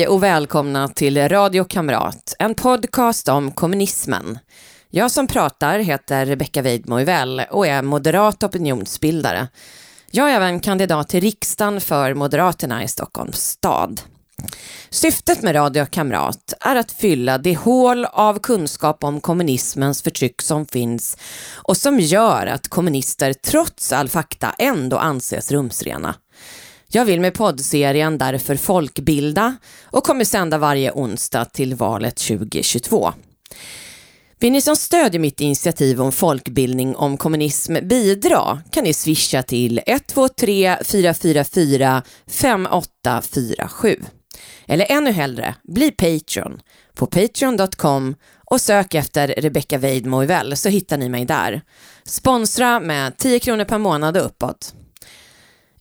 Hej och välkomna till Radio Kamrat, en podcast om kommunismen. Jag som pratar heter Rebecka Weidmo och är moderat opinionsbildare. Jag är även kandidat till riksdagen för Moderaterna i Stockholms stad. Syftet med Radio Kamrat är att fylla det hål av kunskap om kommunismens förtryck som finns och som gör att kommunister trots all fakta ändå anses rumsrena. Jag vill med poddserien därför folkbilda och kommer sända varje onsdag till valet 2022. Vill ni som stödjer mitt initiativ om folkbildning om kommunism bidra kan ni swisha till 123 444 5847. Eller ännu hellre, bli Patreon på patreon.com och sök efter Rebecca Weidmo så hittar ni mig där. Sponsra med 10 kronor per månad och uppåt.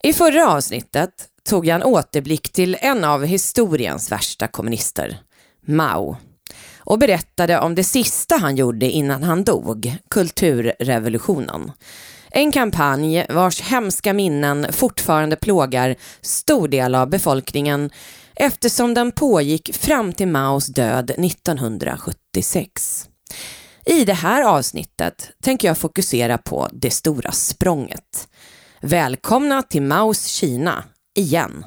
I förra avsnittet tog jag en återblick till en av historiens värsta kommunister, Mao, och berättade om det sista han gjorde innan han dog, kulturrevolutionen. En kampanj vars hemska minnen fortfarande plågar stor del av befolkningen eftersom den pågick fram till Maos död 1976. I det här avsnittet tänker jag fokusera på det stora språnget. Välkomna till Maos Kina, igen.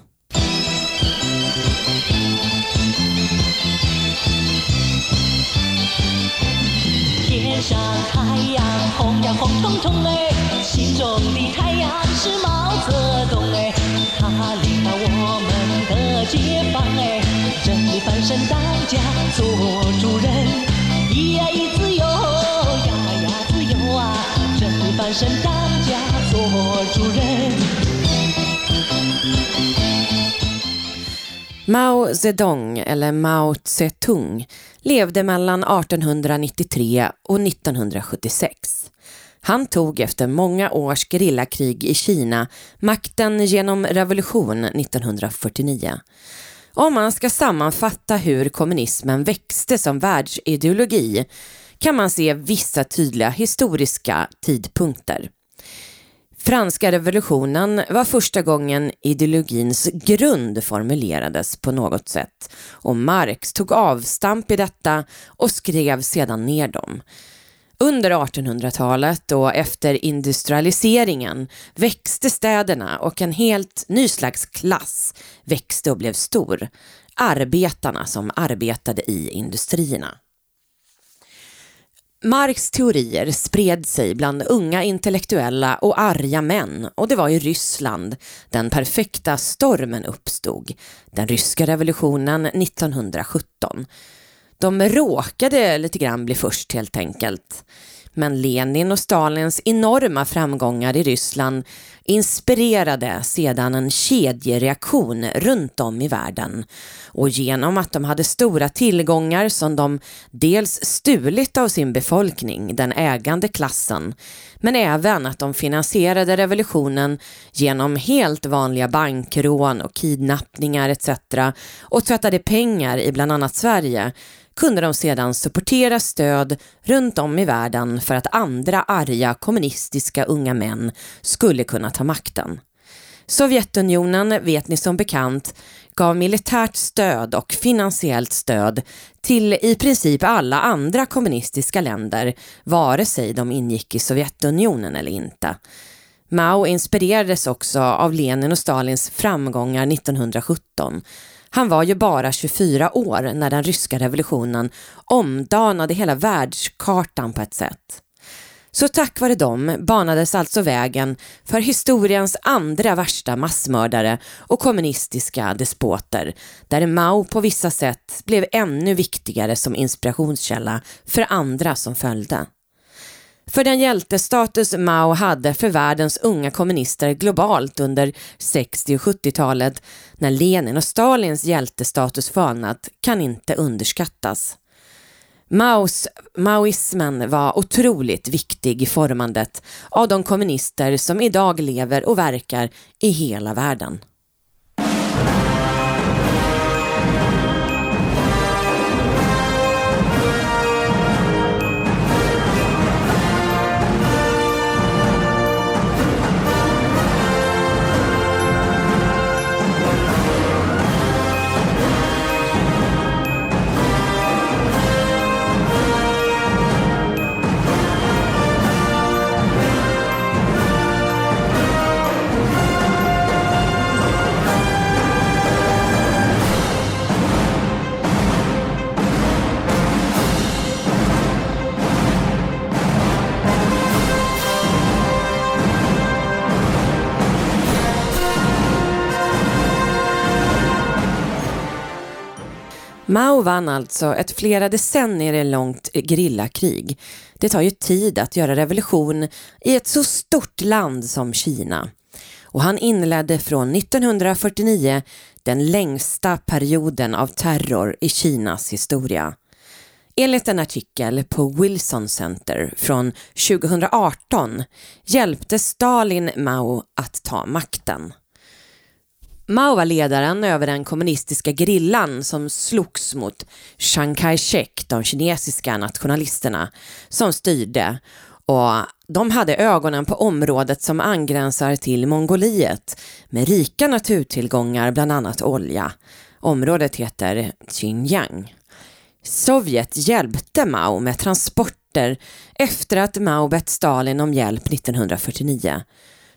Mao Zedong, eller Mao Zedong, levde mellan 1893 och 1976. Han tog efter många års gerillakrig i Kina makten genom revolution 1949. Om man ska sammanfatta hur kommunismen växte som världsideologi kan man se vissa tydliga historiska tidpunkter. Franska revolutionen var första gången ideologins grund formulerades på något sätt och Marx tog avstamp i detta och skrev sedan ner dem. Under 1800-talet och efter industrialiseringen växte städerna och en helt ny slags klass växte och blev stor. Arbetarna som arbetade i industrierna. Marx teorier spred sig bland unga intellektuella och arga män och det var i Ryssland den perfekta stormen uppstod, den ryska revolutionen 1917. De råkade lite grann bli först helt enkelt. Men Lenin och Stalins enorma framgångar i Ryssland inspirerade sedan en kedjereaktion runt om i världen. Och genom att de hade stora tillgångar som de dels stulit av sin befolkning, den ägande klassen, men även att de finansierade revolutionen genom helt vanliga bankrån och kidnappningar etc. och tvättade pengar i bland annat Sverige kunde de sedan supportera stöd runt om i världen för att andra arga kommunistiska unga män skulle kunna ta makten. Sovjetunionen, vet ni som bekant, gav militärt stöd och finansiellt stöd till i princip alla andra kommunistiska länder, vare sig de ingick i Sovjetunionen eller inte. Mao inspirerades också av Lenin och Stalins framgångar 1917 han var ju bara 24 år när den ryska revolutionen omdanade hela världskartan på ett sätt. Så tack vare dem banades alltså vägen för historiens andra värsta massmördare och kommunistiska despoter, där Mao på vissa sätt blev ännu viktigare som inspirationskälla för andra som följde. För den hjältestatus Mao hade för världens unga kommunister globalt under 60 och 70-talet när Lenin och Stalins hjältestatus falnat kan inte underskattas. Maos, maoismen var otroligt viktig i formandet av de kommunister som idag lever och verkar i hela världen. Mao vann alltså ett flera decennier långt grillakrig. Det tar ju tid att göra revolution i ett så stort land som Kina. Och han inledde från 1949 den längsta perioden av terror i Kinas historia. Enligt en artikel på Wilson Center från 2018 hjälpte Stalin Mao att ta makten. Mao var ledaren över den kommunistiska grillan som slogs mot Chiang Kai-shek, de kinesiska nationalisterna, som styrde och de hade ögonen på området som angränsar till Mongoliet med rika naturtillgångar, bland annat olja. Området heter Xinjiang. Sovjet hjälpte Mao med transporter efter att Mao bett Stalin om hjälp 1949.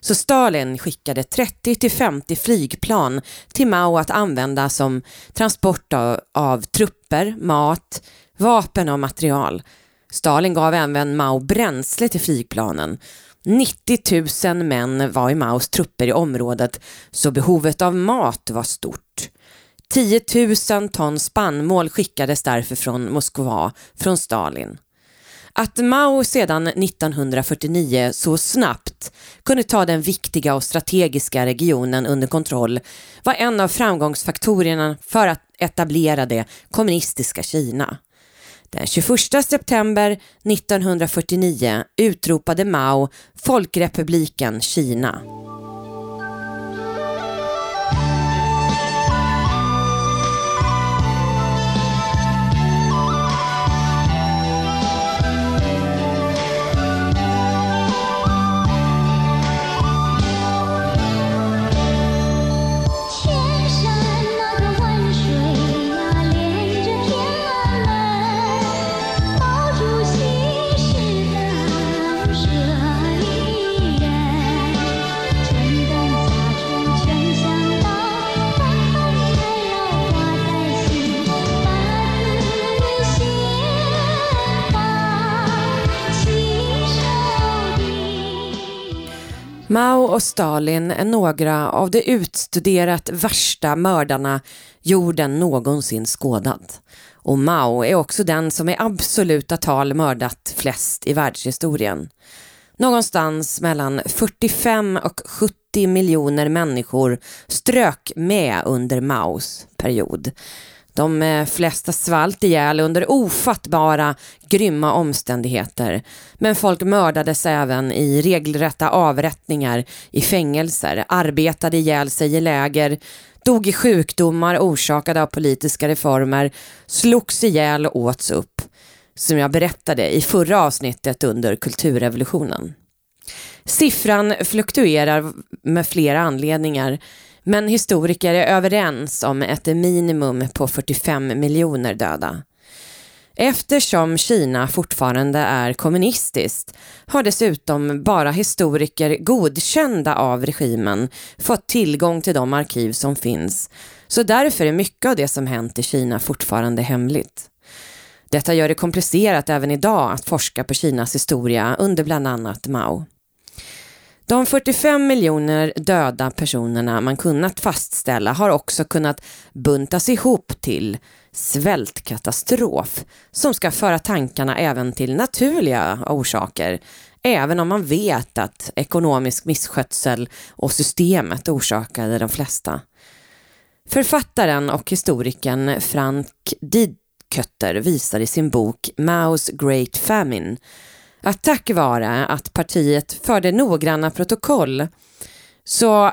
Så Stalin skickade 30 till 50 flygplan till Mao att använda som transport av, av trupper, mat, vapen och material. Stalin gav även Mao bränsle till flygplanen. 90 000 män var i Maos trupper i området så behovet av mat var stort. 10 000 ton spannmål skickades därför från Moskva, från Stalin. Att Mao sedan 1949 så snabbt kunde ta den viktiga och strategiska regionen under kontroll var en av framgångsfaktorerna för att etablera det kommunistiska Kina. Den 21 september 1949 utropade Mao Folkrepubliken Kina. Mao och Stalin är några av de utstuderat värsta mördarna jorden någonsin skådat. Och Mao är också den som i absoluta tal mördat flest i världshistorien. Någonstans mellan 45 och 70 miljoner människor strök med under Maos period. De eh, flesta svalt ihjäl under ofattbara, grymma omständigheter. Men folk mördades även i regelrätta avrättningar i fängelser, arbetade ihjäl sig i läger, dog i sjukdomar orsakade av politiska reformer, slogs ihjäl och åts upp. Som jag berättade i förra avsnittet under kulturrevolutionen. Siffran fluktuerar med flera anledningar men historiker är överens om ett minimum på 45 miljoner döda. Eftersom Kina fortfarande är kommunistiskt har dessutom bara historiker godkända av regimen fått tillgång till de arkiv som finns. Så därför är mycket av det som hänt i Kina fortfarande hemligt. Detta gör det komplicerat även idag att forska på Kinas historia under bland annat Mao. De 45 miljoner döda personerna man kunnat fastställa har också kunnat buntas ihop till svältkatastrof som ska föra tankarna även till naturliga orsaker även om man vet att ekonomisk misskötsel och systemet orsakade de flesta. Författaren och historikern Frank Didkötter visar i sin bok Maos Great Famine att tack vare att partiet förde noggranna protokoll så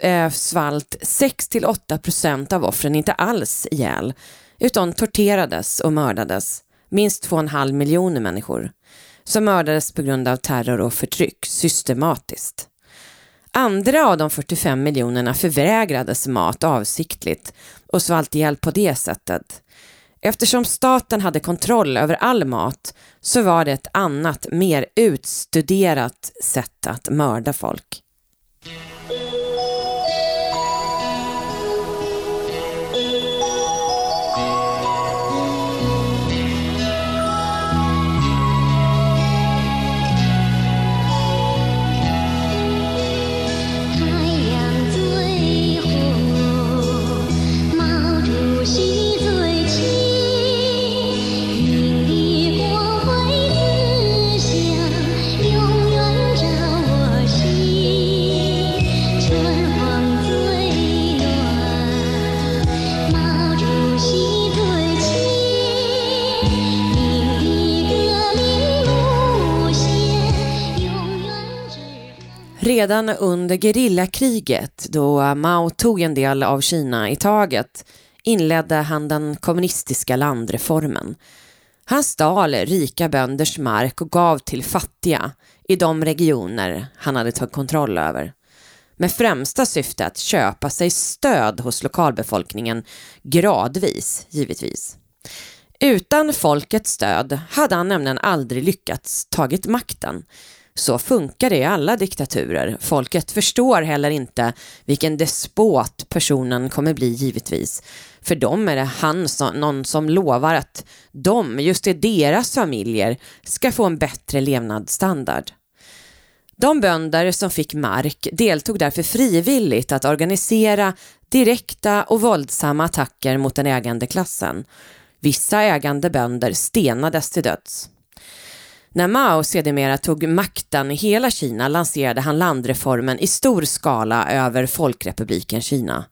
eh, svalt 6-8 procent av offren inte alls ihjäl utan torterades och mördades. Minst 2,5 miljoner människor som mördades på grund av terror och förtryck systematiskt. Andra av de 45 miljonerna förvägrades mat avsiktligt och svalt ihjäl på det sättet. Eftersom staten hade kontroll över all mat så var det ett annat, mer utstuderat sätt att mörda folk. Redan under gerillakriget, då Mao tog en del av Kina i taget, inledde han den kommunistiska landreformen. Han stal rika bönders mark och gav till fattiga i de regioner han hade tagit kontroll över. Med främsta syfte att köpa sig stöd hos lokalbefolkningen gradvis, givetvis. Utan folkets stöd hade han nämligen aldrig lyckats tagit makten. Så funkar det i alla diktaturer. Folket förstår heller inte vilken despot personen kommer bli givetvis. För dem är det han som, någon som lovar att de, just i deras familjer, ska få en bättre levnadsstandard. De bönder som fick mark deltog därför frivilligt att organisera direkta och våldsamma attacker mot den ägande klassen. Vissa ägande bönder stenades till döds. När Mao sedermera tog makten i hela Kina lanserade han landreformen i stor skala över Folkrepubliken Kina.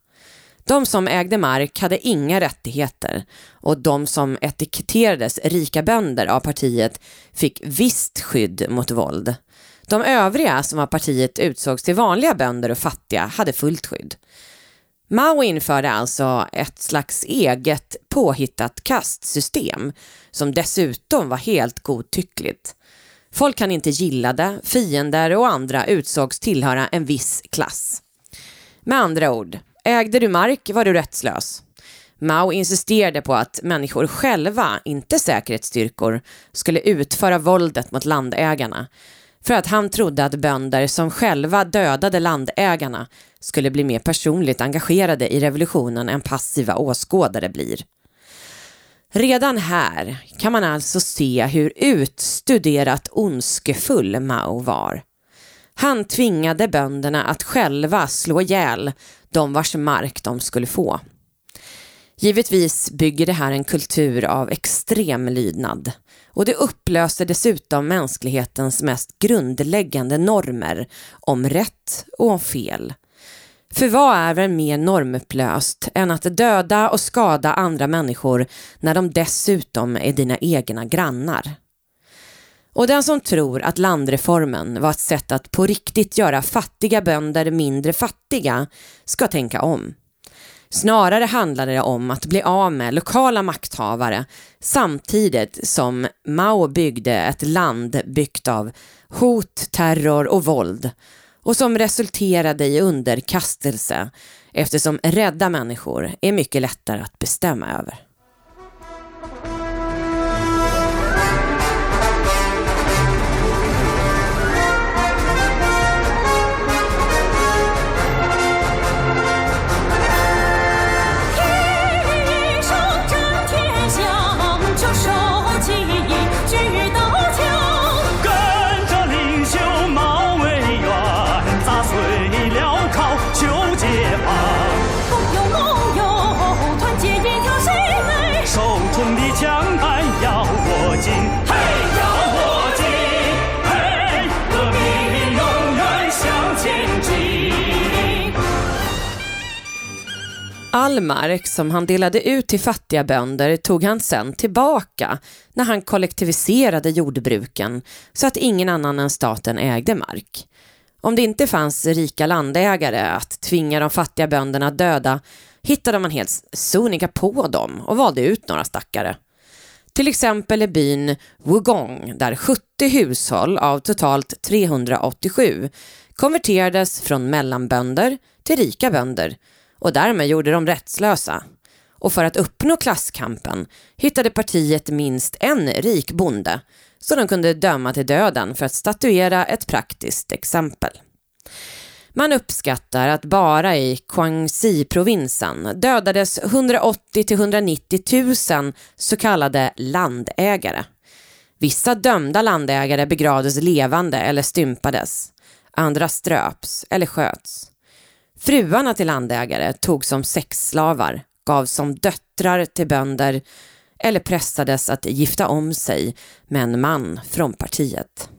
De som ägde mark hade inga rättigheter och de som etiketterades rika bönder av partiet fick visst skydd mot våld. De övriga som av partiet utsågs till vanliga bönder och fattiga hade fullt skydd. Mao införde alltså ett slags eget påhittat kastsystem som dessutom var helt godtyckligt. Folk han inte gillade, fiender och andra utsågs tillhöra en viss klass. Med andra ord, ägde du mark var du rättslös. Mao insisterade på att människor själva, inte säkerhetsstyrkor, skulle utföra våldet mot landägarna för att han trodde att bönder som själva dödade landägarna skulle bli mer personligt engagerade i revolutionen än passiva åskådare blir. Redan här kan man alltså se hur utstuderat ondskefull Mao var. Han tvingade bönderna att själva slå ihjäl de vars mark de skulle få. Givetvis bygger det här en kultur av extrem lydnad och det upplöser dessutom mänsklighetens mest grundläggande normer om rätt och om fel. För vad är väl mer normupplöst än att döda och skada andra människor när de dessutom är dina egna grannar? Och den som tror att landreformen var ett sätt att på riktigt göra fattiga bönder mindre fattiga ska tänka om. Snarare handlade det om att bli av med lokala makthavare samtidigt som Mao byggde ett land byggt av hot, terror och våld och som resulterade i underkastelse eftersom rädda människor är mycket lättare att bestämma över. All mark som han delade ut till fattiga bönder tog han sen tillbaka när han kollektiviserade jordbruken så att ingen annan än staten ägde mark. Om det inte fanns rika landägare att tvinga de fattiga bönderna att döda hittade man helt sonika på dem och valde ut några stackare. Till exempel i byn Wugong där 70 hushåll av totalt 387 konverterades från mellanbönder till rika bönder och därmed gjorde de rättslösa. Och för att uppnå klasskampen hittade partiet minst en rik bonde så de kunde döma till döden för att statuera ett praktiskt exempel. Man uppskattar att bara i Guangxi-provinsen dödades 180 till 190 000 så kallade landägare. Vissa dömda landägare begravdes levande eller stympades. Andra ströps eller sköts. Fruarna till landägare tog som sexslavar, gavs som döttrar till bönder eller pressades att gifta om sig med en man från partiet.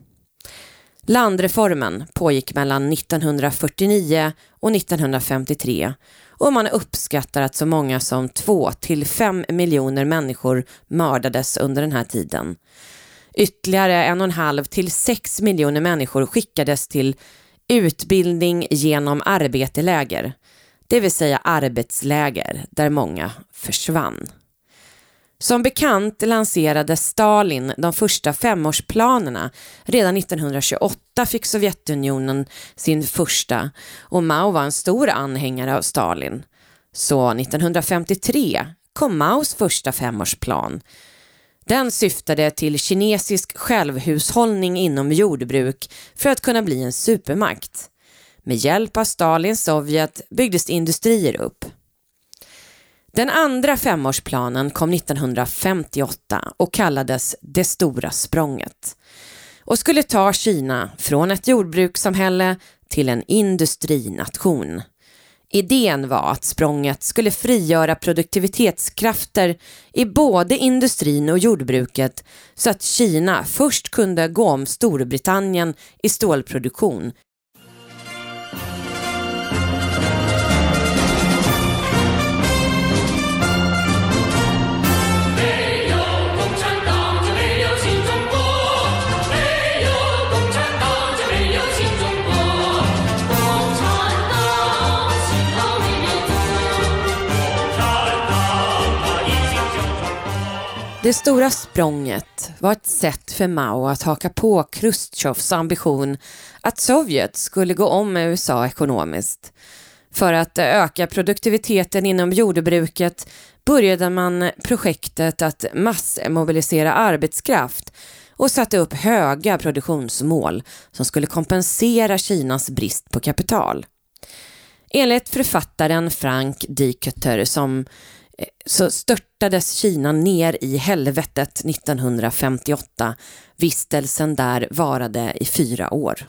Landreformen pågick mellan 1949 och 1953 och man uppskattar att så många som 2 till 5 miljoner människor mördades under den här tiden. Ytterligare en och en halv till 6 miljoner människor skickades till Utbildning genom arbeteläger, det vill säga arbetsläger där många försvann. Som bekant lanserade Stalin de första femårsplanerna. Redan 1928 fick Sovjetunionen sin första och Mao var en stor anhängare av Stalin. Så 1953 kom Maos första femårsplan. Den syftade till kinesisk självhushållning inom jordbruk för att kunna bli en supermakt. Med hjälp av Stalins Sovjet byggdes industrier upp. Den andra femårsplanen kom 1958 och kallades Det stora språnget och skulle ta Kina från ett jordbrukssamhälle till en industrination. Idén var att språnget skulle frigöra produktivitetskrafter i både industrin och jordbruket så att Kina först kunde gå om Storbritannien i stålproduktion. Det stora språnget var ett sätt för Mao att haka på Chrustjovs ambition att Sovjet skulle gå om med USA ekonomiskt. För att öka produktiviteten inom jordbruket började man projektet att massmobilisera arbetskraft och satte upp höga produktionsmål som skulle kompensera Kinas brist på kapital. Enligt författaren Frank Dieketer som så störtades Kina ner i helvetet 1958. Vistelsen där varade i fyra år.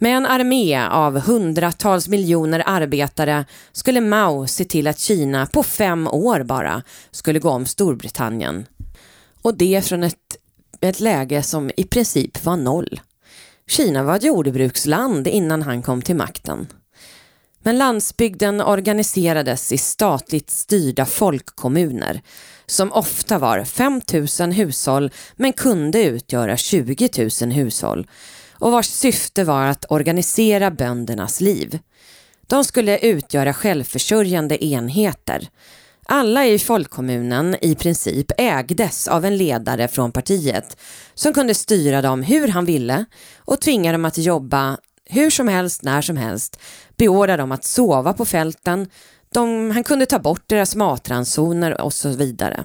Med en armé av hundratals miljoner arbetare skulle Mao se till att Kina på fem år bara skulle gå om Storbritannien. Och det från ett, ett läge som i princip var noll. Kina var ett jordbruksland innan han kom till makten. Men landsbygden organiserades i statligt styrda folkkommuner som ofta var 5 000 hushåll men kunde utgöra 20 000 hushåll och vars syfte var att organisera böndernas liv. De skulle utgöra självförsörjande enheter. Alla i folkkommunen i princip ägdes av en ledare från partiet som kunde styra dem hur han ville och tvinga dem att jobba hur som helst, när som helst, beordra dem att sova på fälten, de, han kunde ta bort deras matransoner och så vidare.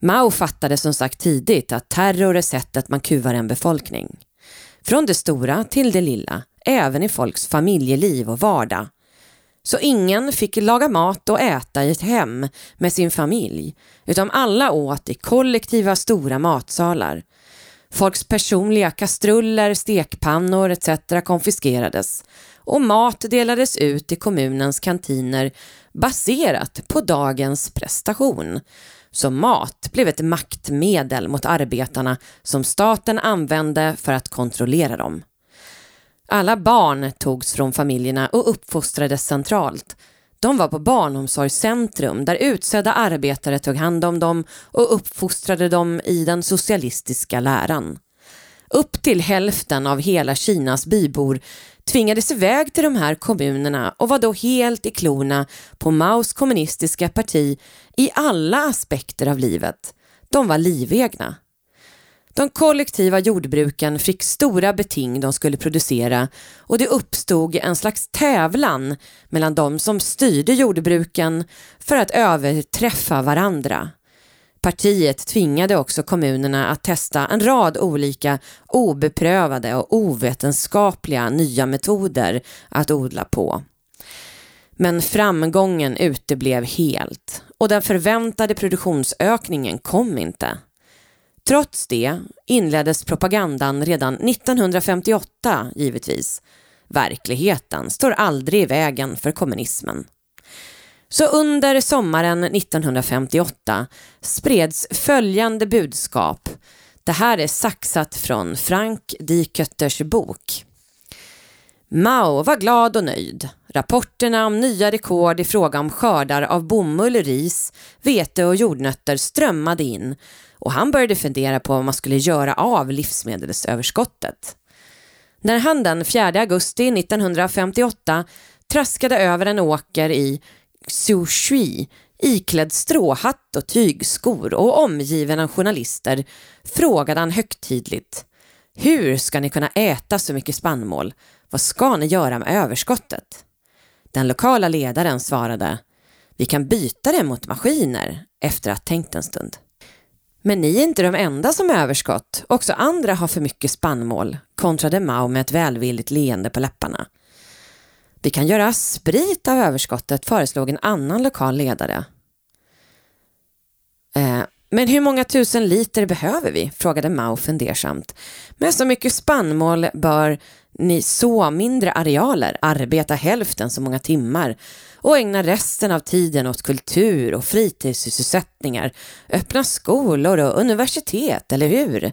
Mao fattade som sagt tidigt att terror är sättet man kuvar en befolkning. Från det stora till det lilla, även i folks familjeliv och vardag. Så ingen fick laga mat och äta i ett hem med sin familj, utan alla åt i kollektiva stora matsalar Folks personliga kastruller, stekpannor etc. konfiskerades och mat delades ut i kommunens kantiner baserat på dagens prestation. Så mat blev ett maktmedel mot arbetarna som staten använde för att kontrollera dem. Alla barn togs från familjerna och uppfostrades centralt de var på barnomsorgscentrum där utsedda arbetare tog hand om dem och uppfostrade dem i den socialistiska läran. Upp till hälften av hela Kinas bybor tvingades iväg till de här kommunerna och var då helt i klorna på Maos kommunistiska parti i alla aspekter av livet. De var livegna. De kollektiva jordbruken fick stora beting de skulle producera och det uppstod en slags tävlan mellan de som styrde jordbruken för att överträffa varandra. Partiet tvingade också kommunerna att testa en rad olika obeprövade och ovetenskapliga nya metoder att odla på. Men framgången uteblev helt och den förväntade produktionsökningen kom inte. Trots det inleddes propagandan redan 1958 givetvis. Verkligheten står aldrig i vägen för kommunismen. Så under sommaren 1958 spreds följande budskap. Det här är saxat från Frank Diekötters bok. Mao var glad och nöjd. Rapporterna om nya rekord i fråga om skördar av bomull, ris, vete och jordnötter strömmade in och han började fundera på vad man skulle göra av livsmedelsöverskottet. När han den 4 augusti 1958 traskade över en åker i Sushui iklädd stråhatt och tygskor och omgiven av journalister frågade han högtidligt Hur ska ni kunna äta så mycket spannmål? Vad ska ni göra med överskottet? Den lokala ledaren svarade Vi kan byta det mot maskiner efter att ha tänkt en stund. Men ni är inte de enda som har överskott. Också andra har för mycket spannmål, kontrade Mao med ett välvilligt leende på läpparna. Vi kan göra sprit av överskottet, föreslog en annan lokal ledare. Eh, men hur många tusen liter behöver vi? frågade Mao fundersamt. Med så mycket spannmål bör ni så mindre arealer, arbeta hälften så många timmar och ägna resten av tiden åt kultur och fritidssysselsättningar, öppna skolor och universitet, eller hur?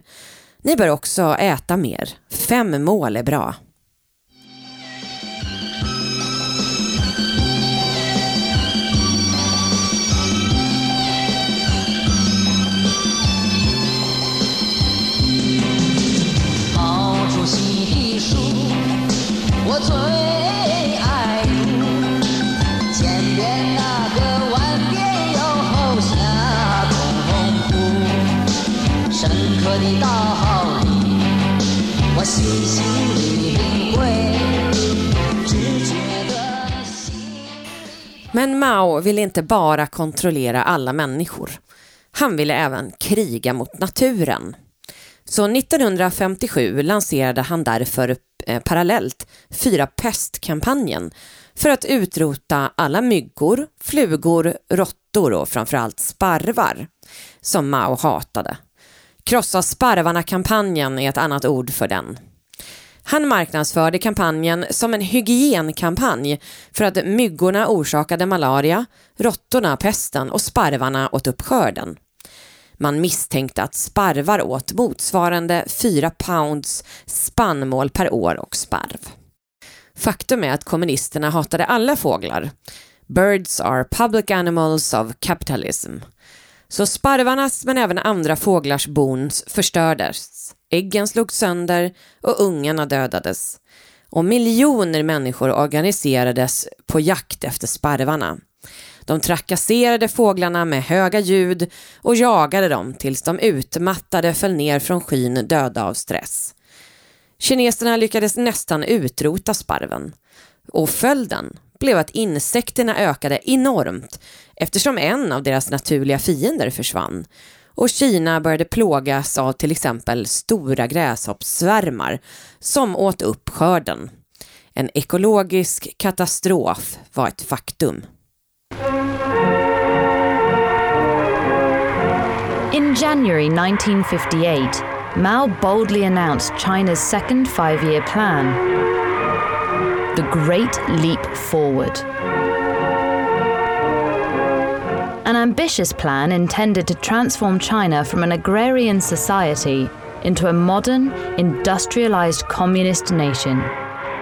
Ni bör också äta mer. Fem mål är bra. Men Mao ville inte bara kontrollera alla människor. Han ville även kriga mot naturen. Så 1957 lanserade han därför eh, parallellt fyra pestkampanjen för att utrota alla myggor, flugor, råttor och framförallt sparvar som Mao hatade. Krossa sparvarna-kampanjen är ett annat ord för den. Han marknadsförde kampanjen som en hygienkampanj för att myggorna orsakade malaria, råttorna pesten och sparvarna åt upp skörden. Man misstänkte att sparvar åt motsvarande 4 pounds spannmål per år och sparv. Faktum är att kommunisterna hatade alla fåglar. Birds are public animals of capitalism. Så sparvarnas men även andra fåglars bon förstördes. Äggen slogs sönder och ungarna dödades. Och miljoner människor organiserades på jakt efter sparvarna. De trakasserade fåglarna med höga ljud och jagade dem tills de utmattade föll ner från skyn döda av stress. Kineserna lyckades nästan utrota sparven. Och följden blev att insekterna ökade enormt eftersom en av deras naturliga fiender försvann och Kina började plågas av till exempel stora gräshoppssvärmar som åt upp skörden. En ekologisk katastrof var ett faktum. In January 1958, Mao boldly announced China's second five year plan the Great Leap Forward. An ambitious plan intended to transform China from an agrarian society into a modern, industrialized communist nation.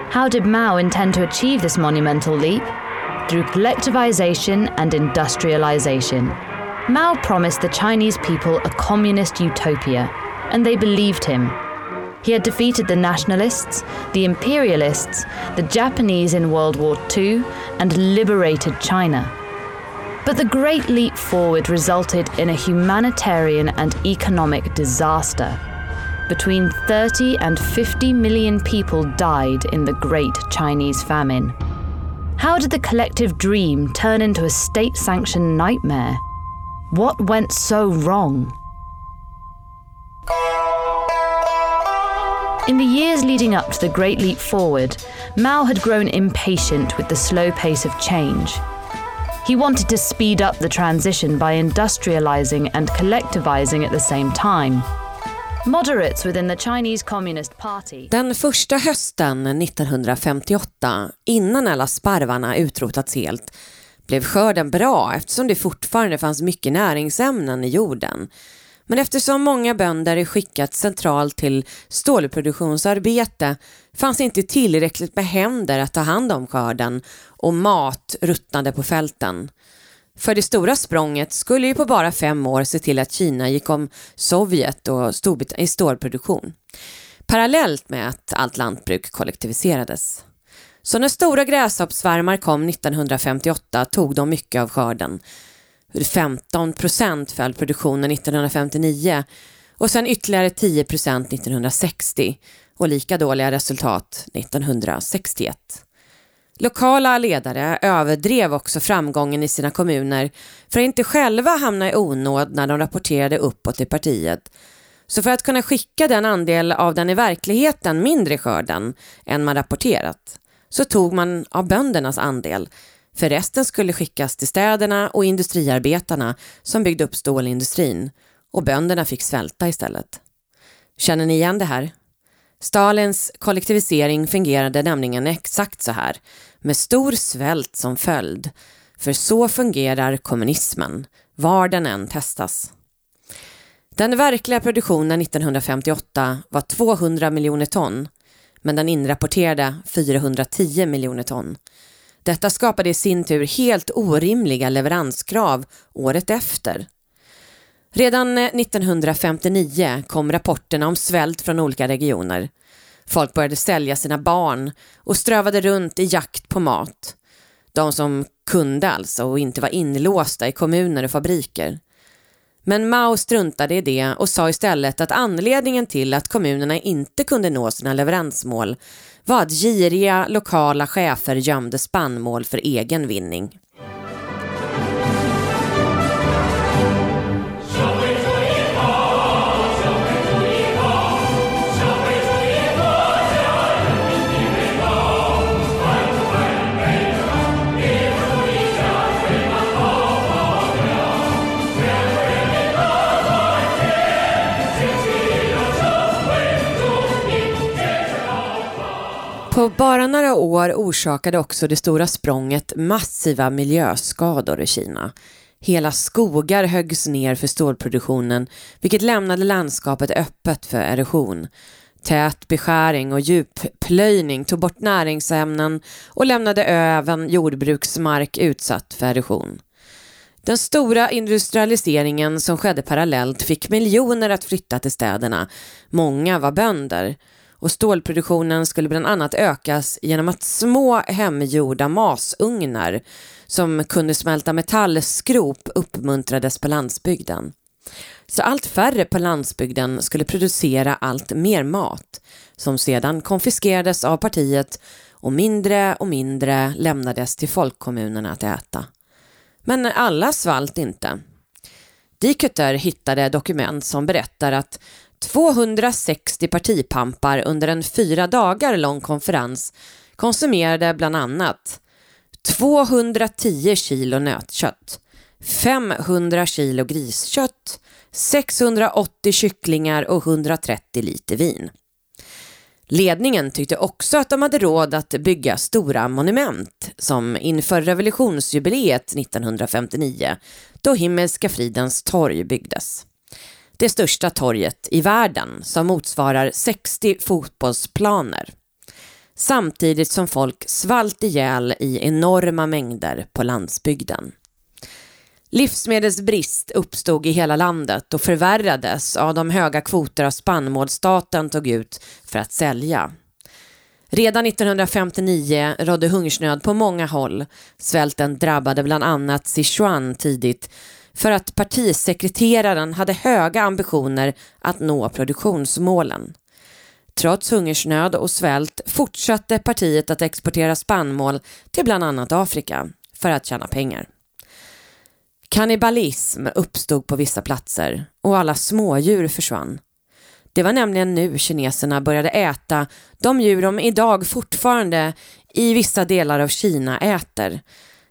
How did Mao intend to achieve this monumental leap? Through collectivization and industrialization. Mao promised the Chinese people a communist utopia, and they believed him. He had defeated the nationalists, the imperialists, the Japanese in World War II, and liberated China. But the Great Leap Forward resulted in a humanitarian and economic disaster. Between 30 and 50 million people died in the Great Chinese Famine. How did the collective dream turn into a state sanctioned nightmare? What went so wrong? In the years leading up to the Great Leap Forward, Mao had grown impatient with the slow pace of change. He wanted to speed up the transition by industrializing and collectivizing at the same time. Moderates within the Chinese Communist Party. Den första hösten 1958, innan alla sparvarna utrotats helt, blev skörden bra eftersom det fortfarande fanns mycket näringsämnen i jorden. Men eftersom många bönder skickat centralt till stålproduktionsarbete fanns inte tillräckligt med händer att ta hand om skörden och mat ruttnade på fälten. För det stora språnget skulle ju på bara fem år se till att Kina gick om Sovjet och i stålproduktion. parallellt med att allt lantbruk kollektiviserades. Så när stora gräshoppsvärmar kom 1958 tog de mycket av skörden. 15 procent föll produktionen 1959 och sen ytterligare 10 procent 1960 och lika dåliga resultat 1961. Lokala ledare överdrev också framgången i sina kommuner för att inte själva hamna i onåd när de rapporterade uppåt i partiet. Så för att kunna skicka den andel av den i verkligheten mindre skörden än man rapporterat så tog man av böndernas andel för resten skulle skickas till städerna och industriarbetarna som byggde upp stålindustrin och bönderna fick svälta istället. Känner ni igen det här? Stalins kollektivisering fungerade nämligen exakt så här, med stor svält som följd. För så fungerar kommunismen, var den än testas. Den verkliga produktionen 1958 var 200 miljoner ton, men den inrapporterade 410 miljoner ton. Detta skapade i sin tur helt orimliga leveranskrav året efter. Redan eh, 1959 kom rapporterna om svält från olika regioner. Folk började sälja sina barn och strövade runt i jakt på mat. De som kunde alltså och inte var inlåsta i kommuner och fabriker. Men Mao struntade i det och sa istället att anledningen till att kommunerna inte kunde nå sina leveransmål var att giriga lokala chefer gömde spannmål för egen vinning. På bara några år orsakade också det stora språnget massiva miljöskador i Kina. Hela skogar höggs ner för stålproduktionen vilket lämnade landskapet öppet för erosion. Tät beskäring och djupplöjning tog bort näringsämnen och lämnade även jordbruksmark utsatt för erosion. Den stora industrialiseringen som skedde parallellt fick miljoner att flytta till städerna. Många var bönder och stålproduktionen skulle bland annat ökas genom att små hemgjorda masugnar som kunde smälta metallskrop uppmuntrades på landsbygden. Så allt färre på landsbygden skulle producera allt mer mat som sedan konfiskerades av partiet och mindre och mindre lämnades till folkkommunerna att äta. Men alla svalt inte. Dikuter hittade dokument som berättar att 260 partipampar under en fyra dagar lång konferens konsumerade bland annat 210 kilo nötkött, 500 kilo griskött, 680 kycklingar och 130 liter vin. Ledningen tyckte också att de hade råd att bygga stora monument som inför revolutionsjubileet 1959 då Himmelska fridens torg byggdes det största torget i världen som motsvarar 60 fotbollsplaner. Samtidigt som folk svalt ihjäl i enorma mängder på landsbygden. Livsmedelsbrist uppstod i hela landet och förvärrades av de höga kvoter av spannmål staten tog ut för att sälja. Redan 1959 rådde hungersnöd på många håll. Svälten drabbade bland annat Sichuan tidigt för att partisekreteraren hade höga ambitioner att nå produktionsmålen. Trots hungersnöd och svält fortsatte partiet att exportera spannmål till bland annat Afrika för att tjäna pengar. Kannibalism uppstod på vissa platser och alla smådjur försvann. Det var nämligen nu kineserna började äta de djur de idag fortfarande i vissa delar av Kina äter,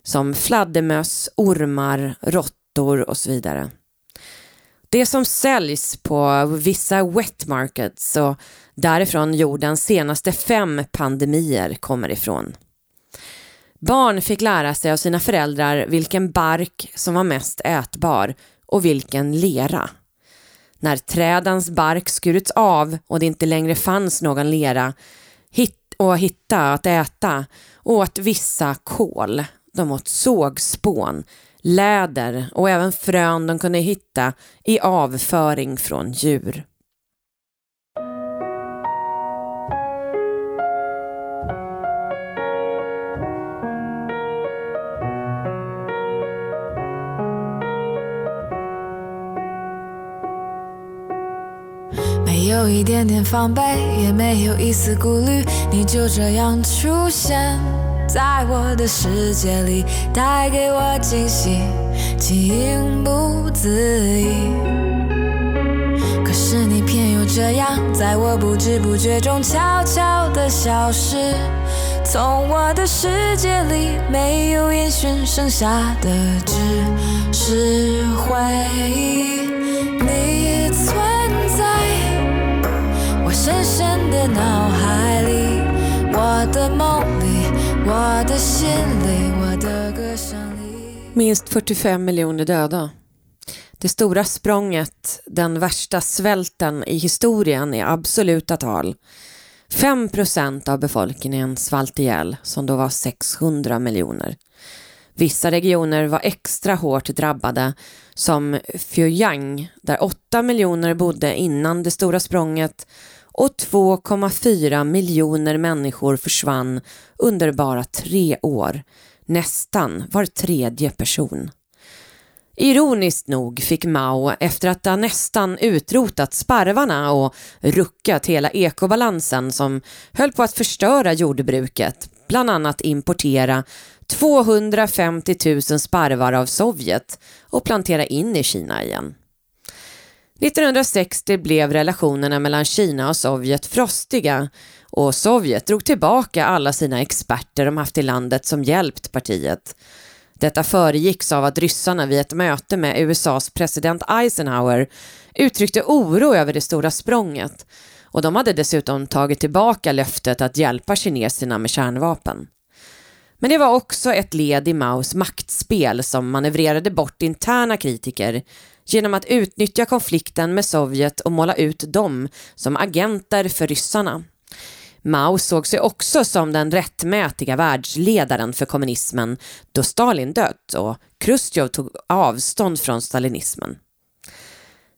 som fladdermöss, ormar, råttor mattor och så vidare. Det som säljs på vissa wet markets och därifrån jordens senaste fem pandemier kommer ifrån. Barn fick lära sig av sina föräldrar vilken bark som var mest ätbar och vilken lera. När trädens bark skurits av och det inte längre fanns någon lera hit och hitta att äta åt vissa kål. De åt sågspån, läder och även frön de kunde hitta i avföring från djur. 有一点点防备，也没有一丝顾虑，你就这样出现。在我的世界里，带给我惊喜，情不自已。可是你偏又这样，在我不知不觉中悄悄地消失，从我的世界里没有音讯，剩下的只是回忆。你存在我深深的脑海里，我的梦 Minst 45 miljoner döda. Det stora språnget, den värsta svälten i historien i absoluta tal. 5 procent av befolkningen svalt ihjäl, som då var 600 miljoner. Vissa regioner var extra hårt drabbade, som Pyongyang, där 8 miljoner bodde innan det stora språnget och 2,4 miljoner människor försvann under bara tre år. Nästan var tredje person. Ironiskt nog fick Mao, efter att ha nästan utrotat sparvarna och ruckat hela ekobalansen som höll på att förstöra jordbruket, bland annat importera 250 000 sparvar av Sovjet och plantera in i Kina igen. 1960 blev relationerna mellan Kina och Sovjet frostiga och Sovjet drog tillbaka alla sina experter de haft i landet som hjälpt partiet. Detta föregicks av att ryssarna vid ett möte med USAs president Eisenhower uttryckte oro över det stora språnget och de hade dessutom tagit tillbaka löftet att hjälpa kineserna med kärnvapen. Men det var också ett led i Maos maktspel som manövrerade bort interna kritiker genom att utnyttja konflikten med Sovjet och måla ut dem som agenter för ryssarna. Mao såg sig också som den rättmätiga världsledaren för kommunismen då Stalin dött och Chrusjtjov tog avstånd från stalinismen.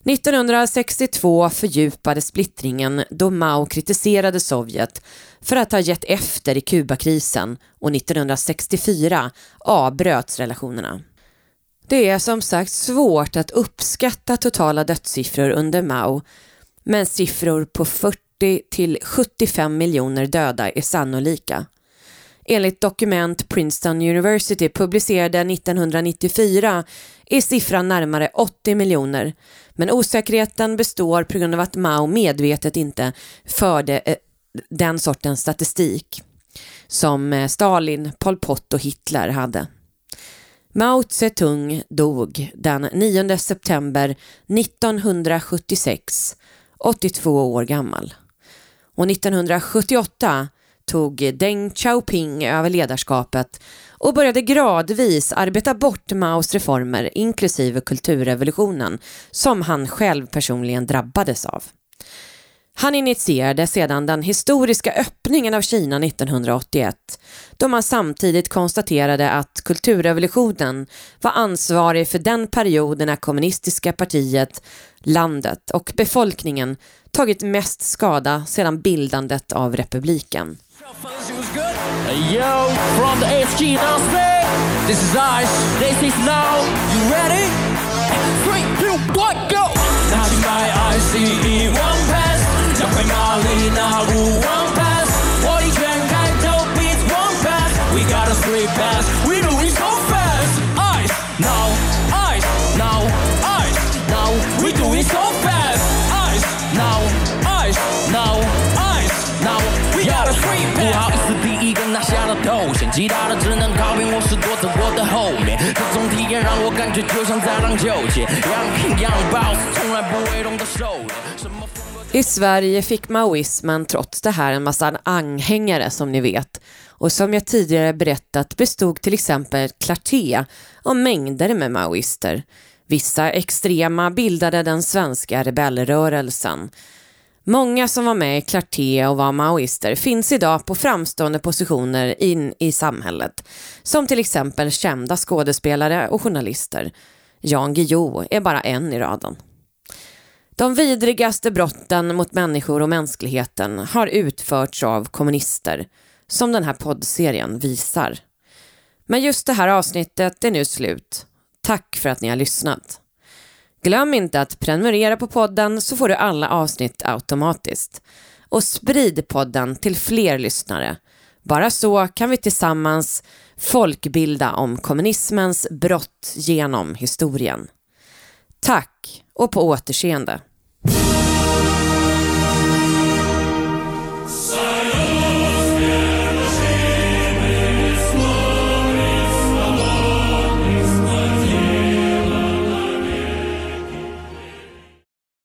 1962 fördjupades splittringen då Mao kritiserade Sovjet för att ha gett efter i Kubakrisen och 1964 avbröts relationerna. Det är som sagt svårt att uppskatta totala dödssiffror under Mao, men siffror på 40 till 75 miljoner döda är sannolika. Enligt dokument Princeton University publicerade 1994 är siffran närmare 80 miljoner, men osäkerheten består på grund av att Mao medvetet inte förde eh, den sortens statistik som eh, Stalin, Pol Pot och Hitler hade. Mao Zedong dog den 9 september 1976, 82 år gammal. Och 1978 tog Deng Xiaoping över ledarskapet och började gradvis arbeta bort Maos reformer inklusive kulturrevolutionen som han själv personligen drabbades av. Han initierade sedan den historiska öppningen av Kina 1981 då man samtidigt konstaterade att kulturrevolutionen var ansvarig för den perioden när kommunistiska partiet, landet och befolkningen tagit mest skada sedan bildandet av republiken. Yo, from the HG this is Ice, this is now, you ready? Three, two, one, go! Now my ICE one pass, 要快马里纳入 one pass，火力全开头 beat one pass, we got a three pass, we do it so fast. Ice, now, ice, now, ice, now, we do it so fast. Ice, now, ice, now, ice, now, we got a three pass. 不好意思，第一个拿下了头衔，其他的只能靠凭我是躲在我的后面。这种体验让我感觉就像在荡秋千，Young King Young Boss，从来不会懂得收敛。 I Sverige fick maoismen trots det här en massa anhängare som ni vet. Och som jag tidigare berättat bestod till exempel Clarté av mängder med maoister. Vissa extrema bildade den svenska rebellrörelsen. Många som var med i Clarté och var maoister finns idag på framstående positioner in i samhället. Som till exempel kända skådespelare och journalister. Jan Guillou är bara en i raden. De vidrigaste brotten mot människor och mänskligheten har utförts av kommunister, som den här poddserien visar. Men just det här avsnittet är nu slut. Tack för att ni har lyssnat. Glöm inte att prenumerera på podden så får du alla avsnitt automatiskt. Och sprid podden till fler lyssnare. Bara så kan vi tillsammans folkbilda om kommunismens brott genom historien. Tack och på återseende.